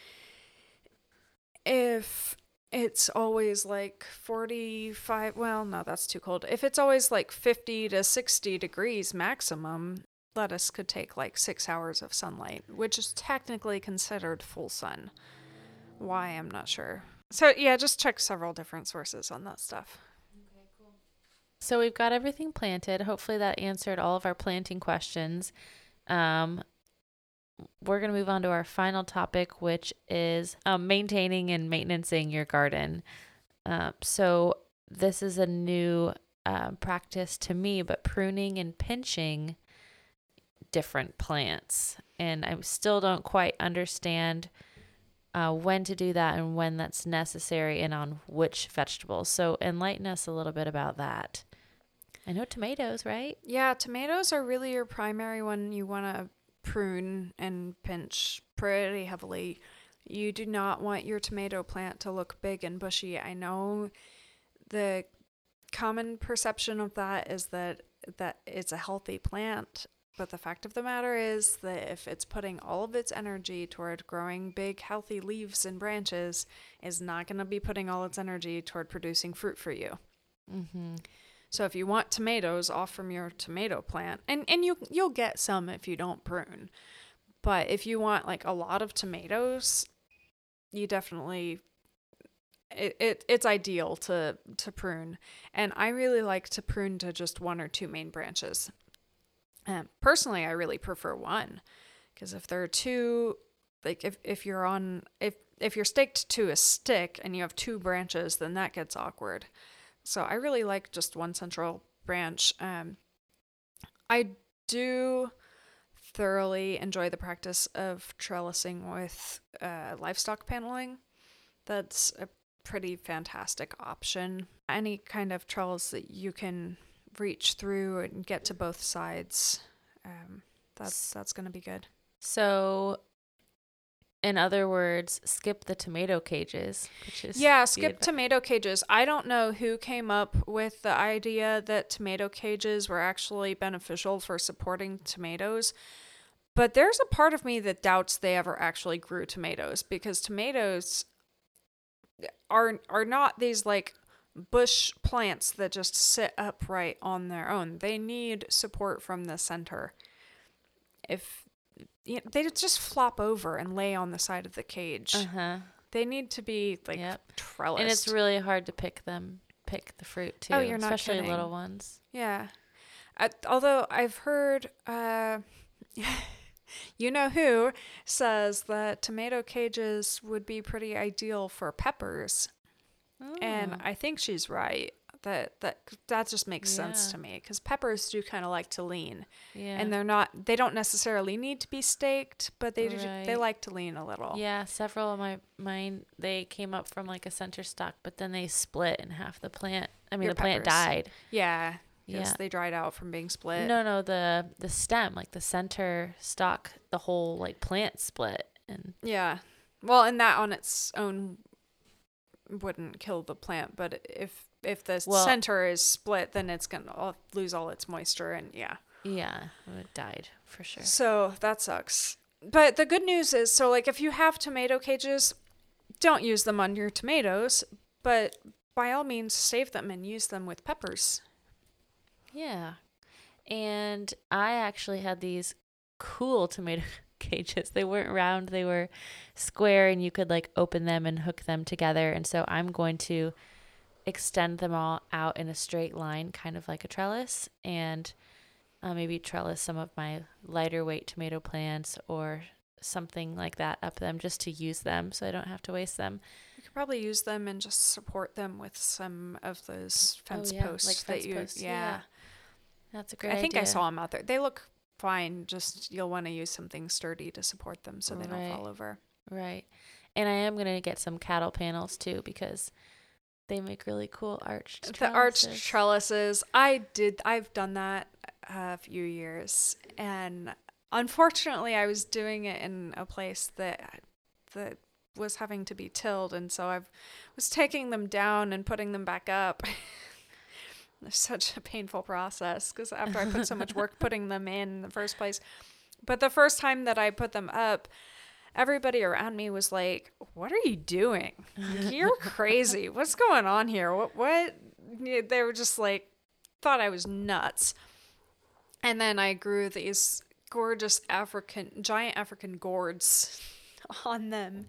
if it's always like 45, well, no, that's too cold. If it's always like 50 to 60 degrees maximum, lettuce could take like six hours of sunlight, which is technically considered full sun. Why, I'm not sure. So, yeah, just check several different sources on that stuff. Okay, cool. So we've got everything planted. Hopefully that answered all of our planting questions. Um, we're going to move on to our final topic, which is um, maintaining and maintaining your garden. Um, so this is a new uh, practice to me, but pruning and pinching different plants. And I still don't quite understand uh, when to do that and when that's necessary and on which vegetables. So enlighten us a little bit about that. I know tomatoes, right? Yeah, tomatoes are really your primary one you want to prune and pinch pretty heavily. You do not want your tomato plant to look big and bushy. I know the common perception of that is that that it's a healthy plant, but the fact of the matter is that if it's putting all of its energy toward growing big healthy leaves and branches, is not going to be putting all its energy toward producing fruit for you. Mm-hmm. So if you want tomatoes off from your tomato plant, and and you you'll get some if you don't prune, but if you want like a lot of tomatoes, you definitely it, it it's ideal to to prune. And I really like to prune to just one or two main branches. Um, personally, I really prefer one because if there are two, like if if you're on if if you're staked to a stick and you have two branches, then that gets awkward. So I really like just one central branch. Um, I do thoroughly enjoy the practice of trellising with uh, livestock paneling. That's a pretty fantastic option. Any kind of trellis that you can reach through and get to both sides. Um, that's that's gonna be good. So, in other words, skip the tomato cages, which is Yeah, skip tomato cages. I don't know who came up with the idea that tomato cages were actually beneficial for supporting tomatoes. But there's a part of me that doubts they ever actually grew tomatoes because tomatoes are are not these like bush plants that just sit upright on their own. They need support from the center. If you know, they just flop over and lay on the side of the cage. Uh-huh. They need to be like Yep. trellised. And it's really hard to pick them, pick the fruit too, Oh, you're not especially kidding. little ones. yeah. Uh, although I've heard, uh, [laughs] you know who says that tomato cages would be pretty ideal for peppers, and Oh. I think she's right. That that that just makes sense to me because peppers do kind of like to lean, yeah. and they're not. They don't necessarily need to be staked, but they do, they like to lean a little. Yeah, several of my mine they came up from like a center stock, but then they split in half the plant. I mean, Your the plant died. Yeah. Yes, Yeah. they dried out from being split. No, no, the the stem, like the center stalk, the whole like plant split, and Yeah. Well, and that on its own wouldn't kill the plant, but if if the Well- center is split, then it's gonna lose all its moisture, and yeah. yeah, it died for sure. So that sucks. But the good news is, so like if you have tomato cages, don't use them on your tomatoes, but by all means save them and use them with peppers. Yeah, and I actually had these cool tomato [laughs] cages. They weren't round; they were square, and you could like open them and hook them together. And so I'm going to extend them all out in a straight line, kind of like a trellis, and uh, maybe trellis some of my lighter weight tomato plants or something like that up them just to use them so I don't have to waste them. You could probably use them and just support them with some of those fence Oh, yeah, like posts fence that you posts, yeah. yeah. That's a great I think I saw them out there. They look fine. Just you'll want to use something sturdy to support them so they don't fall over. Right. And I am going to get some cattle panels too because they make really cool arched trellises. The arched trellises. I did. I've done that a few years, and unfortunately, I was doing it in a place that that was having to be tilled, and so I was taking them down and putting them back up. [laughs] It's such a painful process because after I put so much work [laughs] putting them in in the first place, but the first time that I put them up, everybody around me was like, "What are you doing? You're [laughs] crazy. What's going on here? What what?" They were just like thought I was nuts. And then I grew these gorgeous African giant African gourds [laughs] on them.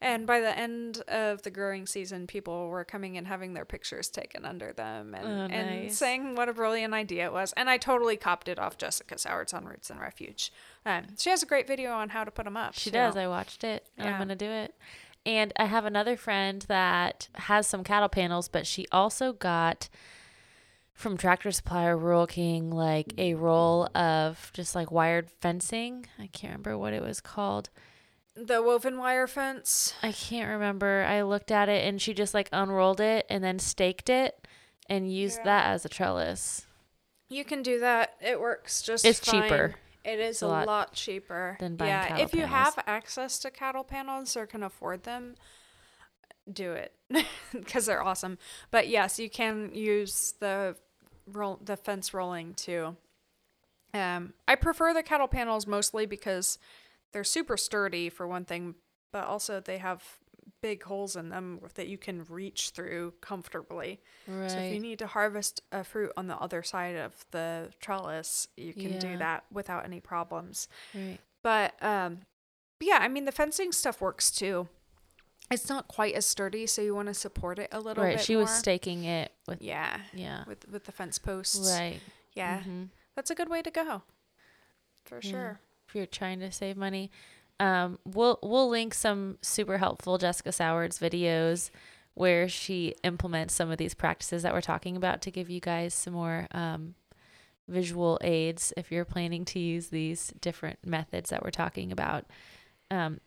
And by the end of the growing season, people were coming and having their pictures taken under them and, Oh, and saying what a brilliant idea it was. And I totally copped it off Jessica Sowards on Roots and Refuge. Um, she has a great video on how to put them up. She so- does. I watched it. and I'm going to do it. And I have another friend that has some cattle panels, but she also got from Tractor Supply or Rural King like a roll of just like wired fencing. I can't remember what it was called. The woven wire fence. I can't remember. I looked at it and she just like unrolled it and then staked it and used Yeah. that as a trellis You can do that. It works just It's fine. cheaper. It is a a lot lot, cheaper. than buying yeah, cattle if you have access to cattle panels or can afford them, do it [laughs] because they're awesome. But yes, you can use the roll the fence rolling too. Um, I prefer the cattle panels mostly because they're super sturdy for one thing, but also they have big holes in them that you can reach through comfortably. Right. So if you need to harvest a fruit on the other side of the trellis, you can Yeah. do that without any problems. right. But um yeah, I mean the fencing stuff works too. It's not quite as sturdy, so you want to support it a little Right. bit Right, She more. was staking it with yeah, yeah. with with the fence posts. Right. Yeah. Mhm. That's a good way to go. For Yeah. sure. if you're trying to save money. Um, we'll we'll link some super helpful Jessica Sowards videos where she implements some of these practices that we're talking about to give you guys some more um, visual aids if you're planning to use these different methods that we're talking about. Um,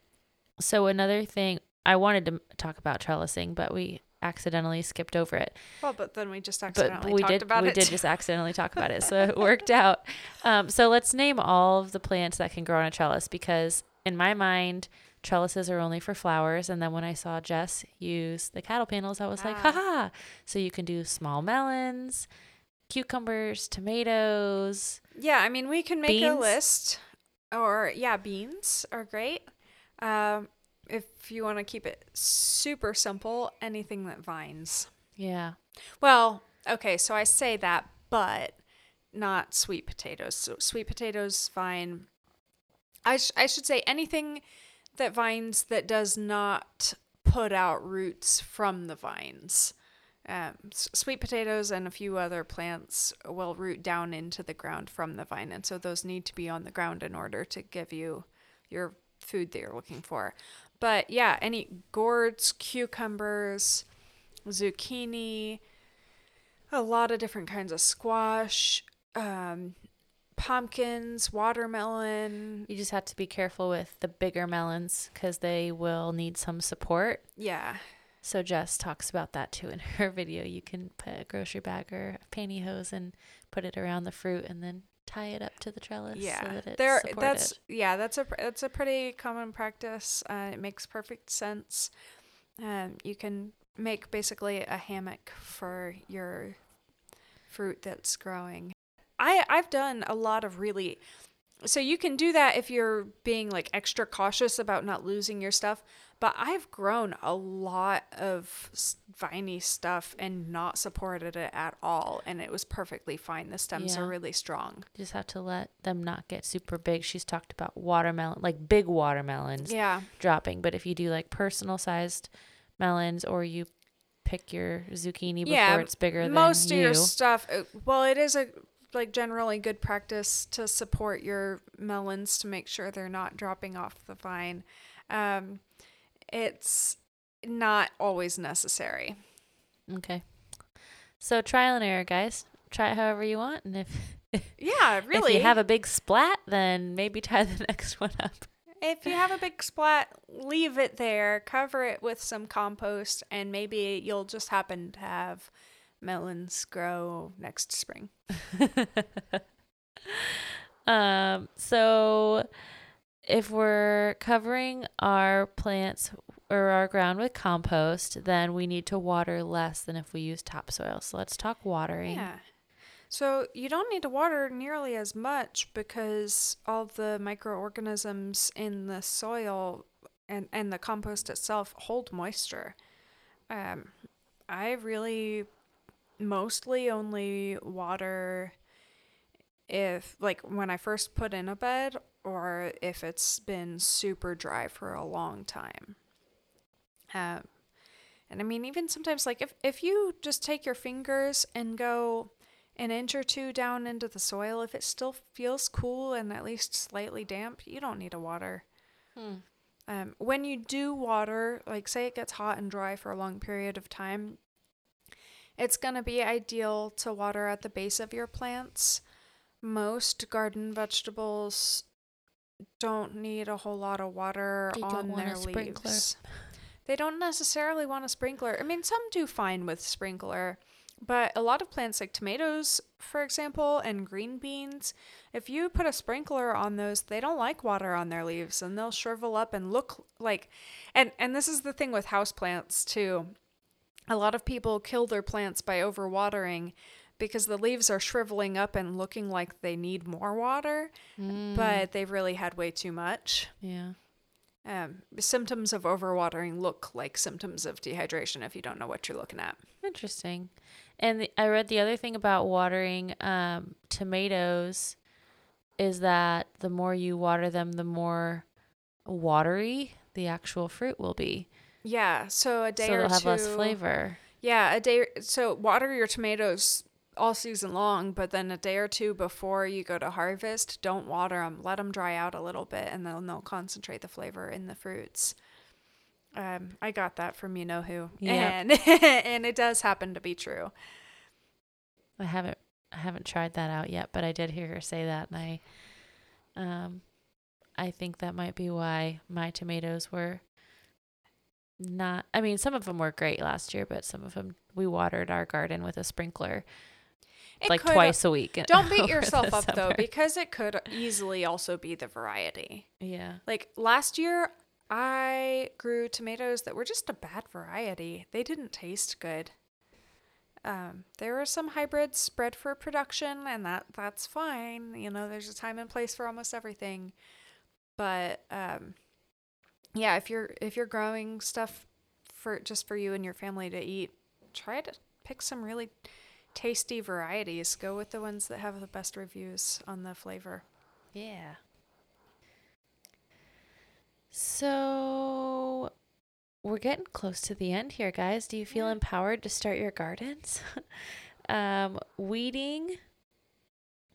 so another thing I wanted to talk about trellising, but we accidentally skipped over it. Well, but then we just But accidentally we talked did about we it. We did just accidentally talk about it, so it [laughs] worked out. Um, so let's name all of the plants that can grow on a trellis because in my mind, trellises are only for flowers. And then when I saw Jess use the cattle panels, I was like, Ah. haha. So you can do small melons, cucumbers, tomatoes. Yeah, I mean, we can make a list, or yeah, beans are great. Um, if you want to keep it super simple, anything that vines. Yeah. Well, okay, so I say that, but not sweet potatoes. So sweet potatoes, vine. I sh- I should say anything that vines that does not put out roots from the vines. Um, sweet potatoes and a few other plants will root down into the ground from the vine, and so those need to be on the ground in order to give you your food that you're looking for. But yeah, any gourds, cucumbers, zucchini, a lot of different kinds of squash, um, pumpkins, watermelon. You just have to be careful with the bigger melons because they will need some support. Yeah, So Jess talks about that too in [laughs] her video. You can put a grocery bag or a pantyhose and put it around the fruit and then tie it up to the trellis so yeah. that it's there, supported. that's yeah. That's a that's a pretty common practice. Uh, it makes perfect sense. Um, you can make basically a hammock for your fruit that's growing. I I've done a lot of really so you can do that if you're being like extra cautious about not losing your stuff, but I've grown a lot of viney stuff and not supported it at all and it was perfectly fine. The stems Yeah. are really strong. You just have to let them not get super big. She's talked about watermelon, like big watermelons Yeah. dropping. But if you do like personal sized melons or you pick your zucchini before Yeah, it's bigger most than most of you, your stuff uh, well it is a like generally good practice to support your melons to make sure they're not dropping off the vine um it's not always necessary okay. So trial and error, guys. Try it however you want, and if [laughs] yeah really [laughs] if you have a big splat, then maybe tie the [laughs] next one up. if you have a big splat leave it there cover it with some compost and maybe you'll just happen to have melons grow next spring [laughs] Um, so if we're covering our plants or our ground with compost, then we need to water less than if we use topsoil. So let's talk watering. Yeah. So you don't need to water nearly as much because all the microorganisms in the soil and, and the compost itself hold moisture. Um, I really mostly only water if, like, when I first put in a bed or if it's been super dry for a long time. Um, and I mean, even sometimes, like, if, if you just take your fingers and go an inch or two down into the soil, if it still feels cool and at least slightly damp, you don't need to water. Hmm. Um, when you do water, like say it gets hot and dry for a long period of time, it's going to be ideal to water at the base of your plants. Most garden vegetables don't need a whole lot of water They on their sprinkler. leaves. They don't necessarily want a sprinkler. I mean, some do fine with sprinkler, but a lot of plants like tomatoes, for example, and green beans, if you put a sprinkler on those, they don't like water on their leaves and they'll shrivel up and look like and and this is the thing with houseplants too. A lot of people kill their plants by overwatering because the leaves are shriveling up and looking like they need more water, Mm, but they've really had way too much. yeah. Um, symptoms of overwatering look like symptoms of dehydration if you don't know what you're looking at. Interesting. And the, I read the other thing about watering um, tomatoes is that the more you water them, the more watery the actual fruit will be. Yeah, so a day so or they'll have two. less flavor. Yeah, a day. So water your tomatoes all season long, but then a day or two before you go to harvest, don't water them. Let them dry out a little bit, and then they'll concentrate the flavor in the fruits. Um, I got that from you know who, Yep. and [laughs] and it does happen to be true. I haven't I haven't tried that out yet, but I did hear her say that, and I um I think that might be why my tomatoes were not. I mean, some of them were great last year, but some of them we watered our garden with a sprinkler It like could- twice a week. Don't [laughs] beat yourself up though, because it could easily also be the variety. yeah. Like last year, I grew tomatoes that were just a bad variety. They didn't taste good. Um, there were some hybrids bred for production, and that that's fine. You know, there's a time and place for almost everything. But um, yeah, if you're if you're growing stuff for just for you and your family to eat, try to pick some really tasty varieties. Go with the ones that have the best reviews on the flavor. Yeah. So we're getting close to the end here, guys. Do you feel empowered to start your gardens? [laughs] um, weeding.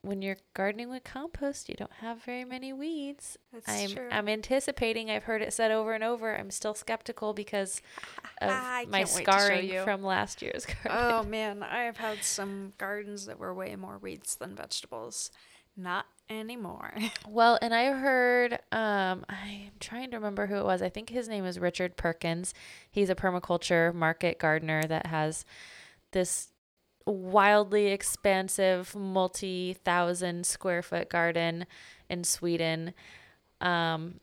When you're gardening with compost, you don't have very many weeds. That's I'm true. I'm anticipating. I've heard it said over and over. I'm still skeptical because [laughs] of I my can't wait to show scarring from last year's [laughs] garden. Oh man, I've had some gardens that were way more weeds than vegetables. Not anymore. [laughs] Well, and I heard, um, I'm trying to remember who it was. I think his name is Richard Perkins. He's a permaculture market gardener that has this wildly expansive, multi thousand square foot garden in Sweden. Um,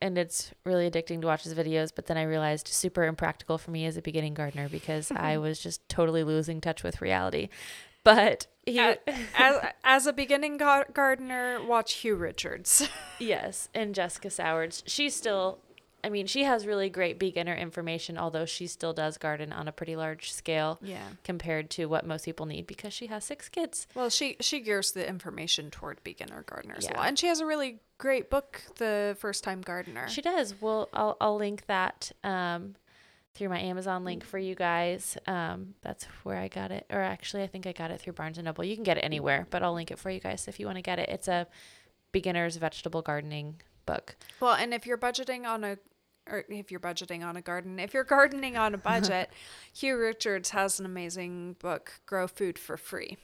and it's really addicting to watch his videos. But then I realized super impractical for me as a beginning gardener because I [laughs] was just totally losing touch with reality. But he, A- as, as a beginning gar- gardener, watch Huw Richards. [laughs] Yes, and Jessica Sowards. She's still, I mean, she has really great beginner information, although she still does garden on a pretty large scale yeah. compared to what most people need because she has six kids. Well, she she gears the information toward beginner gardeners a lot, and she has a really great book, The First Time Gardener. She does. Well, I'll, I'll link that um, through my Amazon link for you guys. Um, that's where I got it. Or actually, I think I got it through Barnes and Noble. You can get it anywhere, but I'll link it for you guys if you want to get it. It's a beginner's vegetable gardening book. Well, and if you're budgeting on a or if you're budgeting on a garden, if you're gardening on a budget, [laughs] Huw Richards has an amazing book, Grow Food for Free.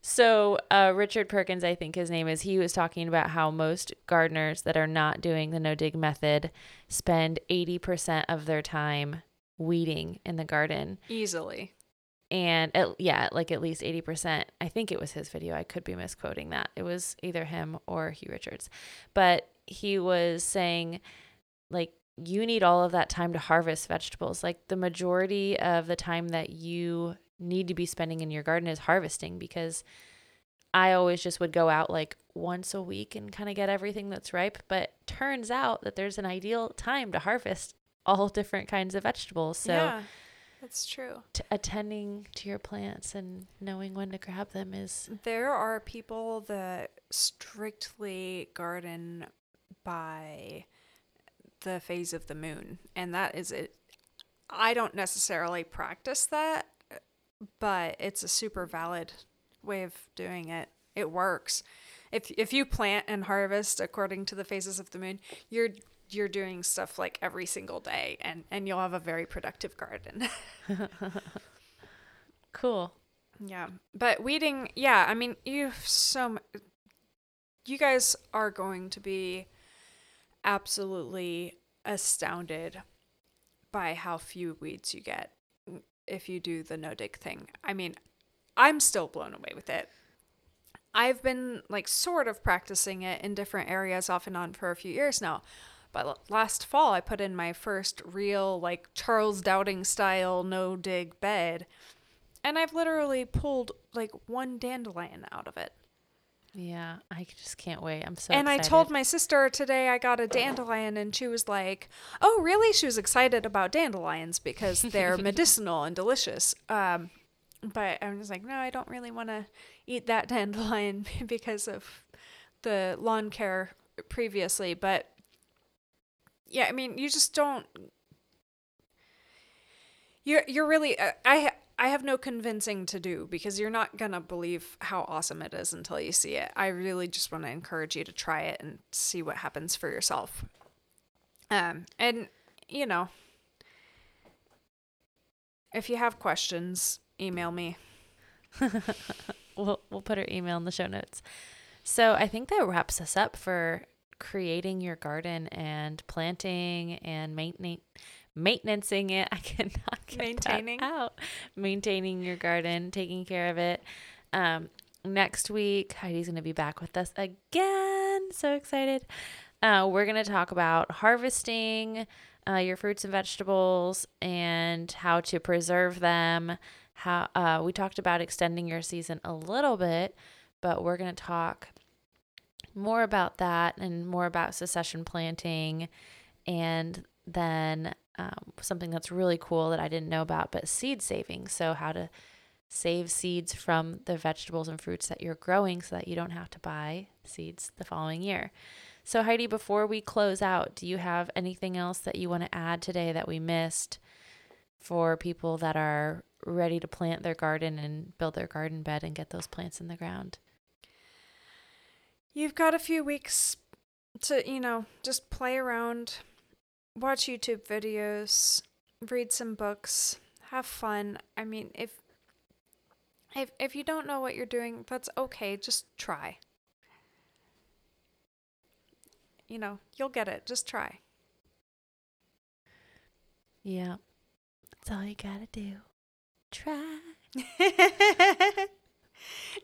So, uh, Richard Perkins, I think his name is, he was talking about how most gardeners that are not doing the no dig method spend 80% of their time weeding in the garden. Easily. And at, yeah, like at least 80%. I think it was his video. I could be misquoting that. It was either him or Huw Richards. But he was saying, like, you need all of that time to harvest vegetables. Like, the majority of the time that you need to be spending in your garden is harvesting because I always just would go out like once a week and kind of get everything that's ripe. But turns out that there's an ideal time to harvest all different kinds of vegetables. So, yeah, that's true. t- attending to your plants and knowing when to grab them is There are people that strictly garden by the phase of the moon, and that is it. I don't necessarily practice that, but it's a super valid way of doing it. It works. If if you plant and harvest according to the phases of the moon, you're you're doing stuff like every single day and and you'll have a very productive garden. [laughs] cool. Yeah, but weeding, yeah, I mean, you so you guys are going to be absolutely astounded by how few weeds you get if you do the no dig thing. I mean, I'm still blown away with it. I've been like sort of practicing it in different areas off and on for a few years now. But last fall, I put in my first real, like Charles Dowding style no dig bed. And I've literally pulled like one dandelion out of it. Yeah, I just can't wait. I'm so and I told my sister today I got a dandelion, and she was like, "Oh, really?" She was excited about dandelions because they're [laughs] medicinal and delicious. Um, but I was like, "No, I don't really want to eat that [laughs] dandelion [laughs] because of the lawn care previously." But yeah, I mean, you just don't. You're you're really uh, I I have no convincing to do because you're not gonna believe how awesome it is until you see it. I really just want to encourage you to try it and see what happens for yourself. Um, and you know, if you have questions, email me. [laughs] we'll we'll put her email in the show notes. So I think that wraps us up for creating your garden and planting and maintaining maintaining it. [laughs] I cannot get Maintaining. that out. Maintaining your garden, taking care of it. Um, next week, Heidi's going to be back with us again. So excited. Uh, we're going to talk about harvesting uh, your fruits and vegetables and how to preserve them. How uh, we talked about extending your season a little bit, but we're going to talk more about that and more about succession planting and then um, something that's really cool that I didn't know about, but seed saving. So, how to save seeds from the vegetables and fruits that you're growing so that you don't have to buy seeds the following year. So, Heidi, before we close out, do you have anything else that you want to add today that we missed for people that are ready to plant their garden and build their garden bed and get those plants in the ground? You've got a few weeks to, you know, just play around, watch YouTube videos, read some books, have fun. I mean, if if if you don't know what you're doing, that's okay. Just try. You know, you'll get it. Just try. Yeah. That's all you got to do. Try. [laughs]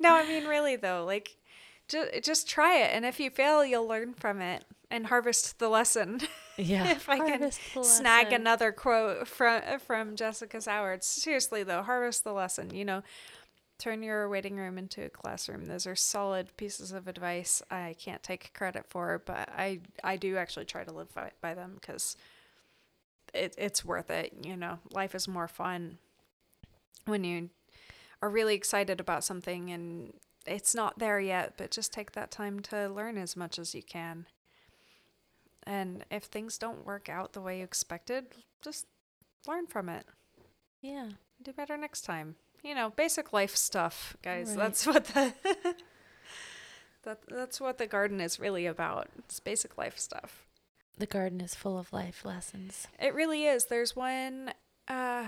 no, I mean really though, like just just try it and if you fail, you'll learn from it and harvest the lesson. [laughs] Yeah. if I can harvest snag another quote from from Jessica Soward. Seriously though, harvest the lesson. You know, turn your waiting room into a classroom. Those are solid pieces of advice. I can't take credit for, but I I do actually try to live by, by them because it it's worth it. You know, life is more fun when you are really excited about something and it's not there yet, but just take that time to learn as much as you can. And if things don't work out the way you expected, just learn from it. Yeah. Do better next time. You know, basic life stuff, guys. Right. That's what the [laughs] that that's what the garden is really about. It's basic life stuff. The garden is full of life lessons. It really is. There's one uh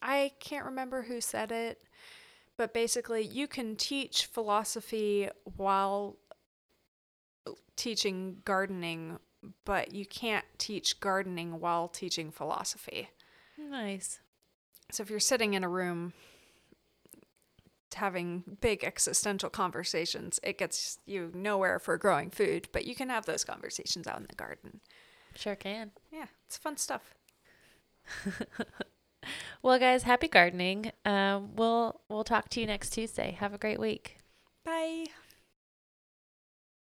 I can't remember who said it, but basically you can teach philosophy while teaching gardening, but you can't teach gardening while teaching philosophy. Nice. So if you're sitting in a room having big existential conversations, it gets you nowhere for growing food, but you can have those conversations out in the garden. Sure can. Yeah, it's fun stuff. [laughs] Well, guys, happy gardening. Um, we'll we'll talk to you next Tuesday. Have a great week. Bye.